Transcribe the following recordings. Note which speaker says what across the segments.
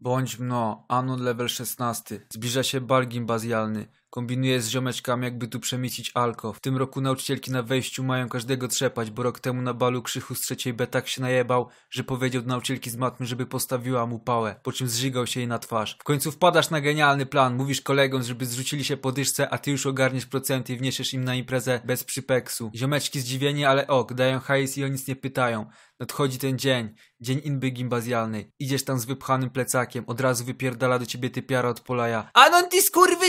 Speaker 1: Bądź mno, Anon level 16. Zbliża się bal gimbazjalny. Kombinuję z ziomeczkami, jakby tu przemycić alko. W tym roku nauczycielki na wejściu mają każdego trzepać, bo rok temu na balu Krzychu z trzeciej B tak się najebał, że powiedział do nauczycielki z matmy, żeby postawiła mu pałę, po czym zżygał się jej na twarz. W końcu wpadasz na genialny plan, mówisz kolegom, żeby zrzucili się po dyszce, a ty już ogarniesz procenty i wniesiesz im na imprezę bez przypeksu. Ziomeczki zdziwieni, ale ok, dają hajs i o nic nie pytają. Nadchodzi ten dzień, dzień inby gimbazjalnej. Idziesz tam z wypchanym plecakiem, od razu wypierdala do ciebie typiara od Polaja. Anon ty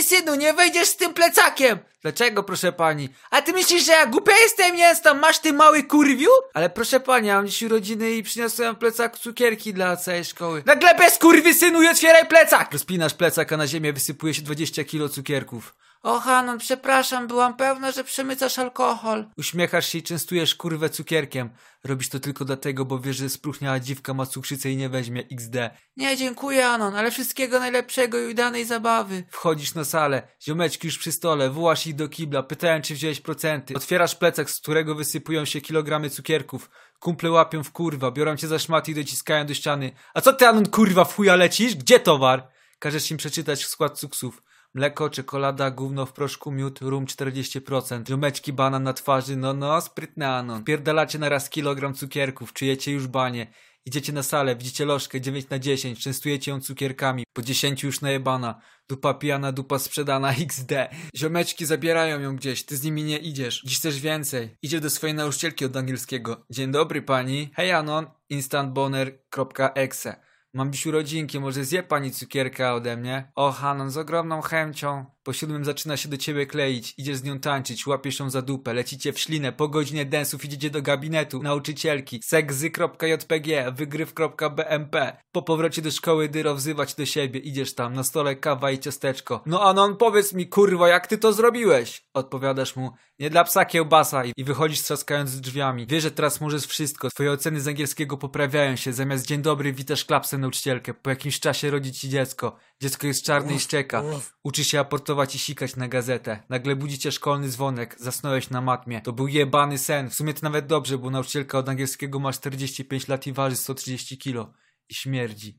Speaker 1: synu, nie wejdziesz z tym plecakiem! Dlaczego, proszę pani? A ty myślisz, że ja głupia jestem, nie jestem, masz ty mały kurwiu? Ale proszę pani, ja mam dziś urodziny i przyniosłem plecak cukierki dla całej szkoły. Nagle bez synu i otwieraj plecak! Rozpinasz plecak, a na ziemię wysypuje się 20 kilo cukierków. O, Hanon, przepraszam, byłam pewna, że przemycasz alkohol. Uśmiechasz się i częstujesz kurwę cukierkiem. Robisz to tylko dlatego, bo wiesz, że spróchniała dziwka ma cukrzycę i nie weźmie XD. Nie, dziękuję, Anon, ale wszystkiego najlepszego i udanej zabawy. Wchodzisz na salę, ziomeczki już przy stole, wołasz ich do kibla, pytają, czy wziąłeś procenty. Otwierasz plecak, z którego wysypują się kilogramy cukierków. Kumple łapią w kurwa, biorą cię za szmaty i dociskają do ściany. A co ty, Anon, kurwa, w chuja lecisz? Gdzie towar? Każesz im przeczytać skład cuksów. Mleko, czekolada, gówno w proszku, miód, rum 40%. Ziomeczki banan na twarzy, no no, sprytny anon. Pierdalacie na raz kilogram cukierków, czujecie już banie. Idziecie na salę, widzicie lożkę 9 na 10, częstujecie ją cukierkami. Po 10 już najebana. Dupa pijana, dupa sprzedana, XD. Ziomeczki zabierają ją gdzieś, ty z nimi nie idziesz. Dziś też więcej. Idziesz do swojej nauczycielki od angielskiego. Dzień dobry pani. Hej Anon, instantboner.exe. Mam dziś urodzinki, może zje pani cukierka ode mnie? O, Hanon, z ogromną chęcią. Po siódmym zaczyna się do ciebie kleić, idziesz z nią tańczyć, łapiesz ją za dupę, lecicie w ślinę, po godzinie densów idziecie do gabinetu, nauczycielki, sekzy.jpg, wygryw.bmp. Po powrocie do szkoły Dyro wzywać do siebie, idziesz tam, na stole kawa i ciasteczko. No Anon, powiedz mi, kurwa, jak ty to zrobiłeś? Odpowiadasz mu, nie dla psa kiełbasa i wychodzisz trzaskając drzwiami. Wiesz, że teraz możesz wszystko, twoje oceny z angielskiego poprawiają się, zamiast dzień dobry witasz klapsem nauczycielkę, po jakimś czasie rodzi ci dziecko. Dziecko jest czarne i szczeka. Uczy się aportować i sikać na gazetę. Nagle budzi cię szkolny dzwonek. Zasnąłeś na matmie. To był jebany sen. W sumie to nawet dobrze, bo nauczycielka od angielskiego ma 45 lat i waży 130 kilo. I śmierdzi.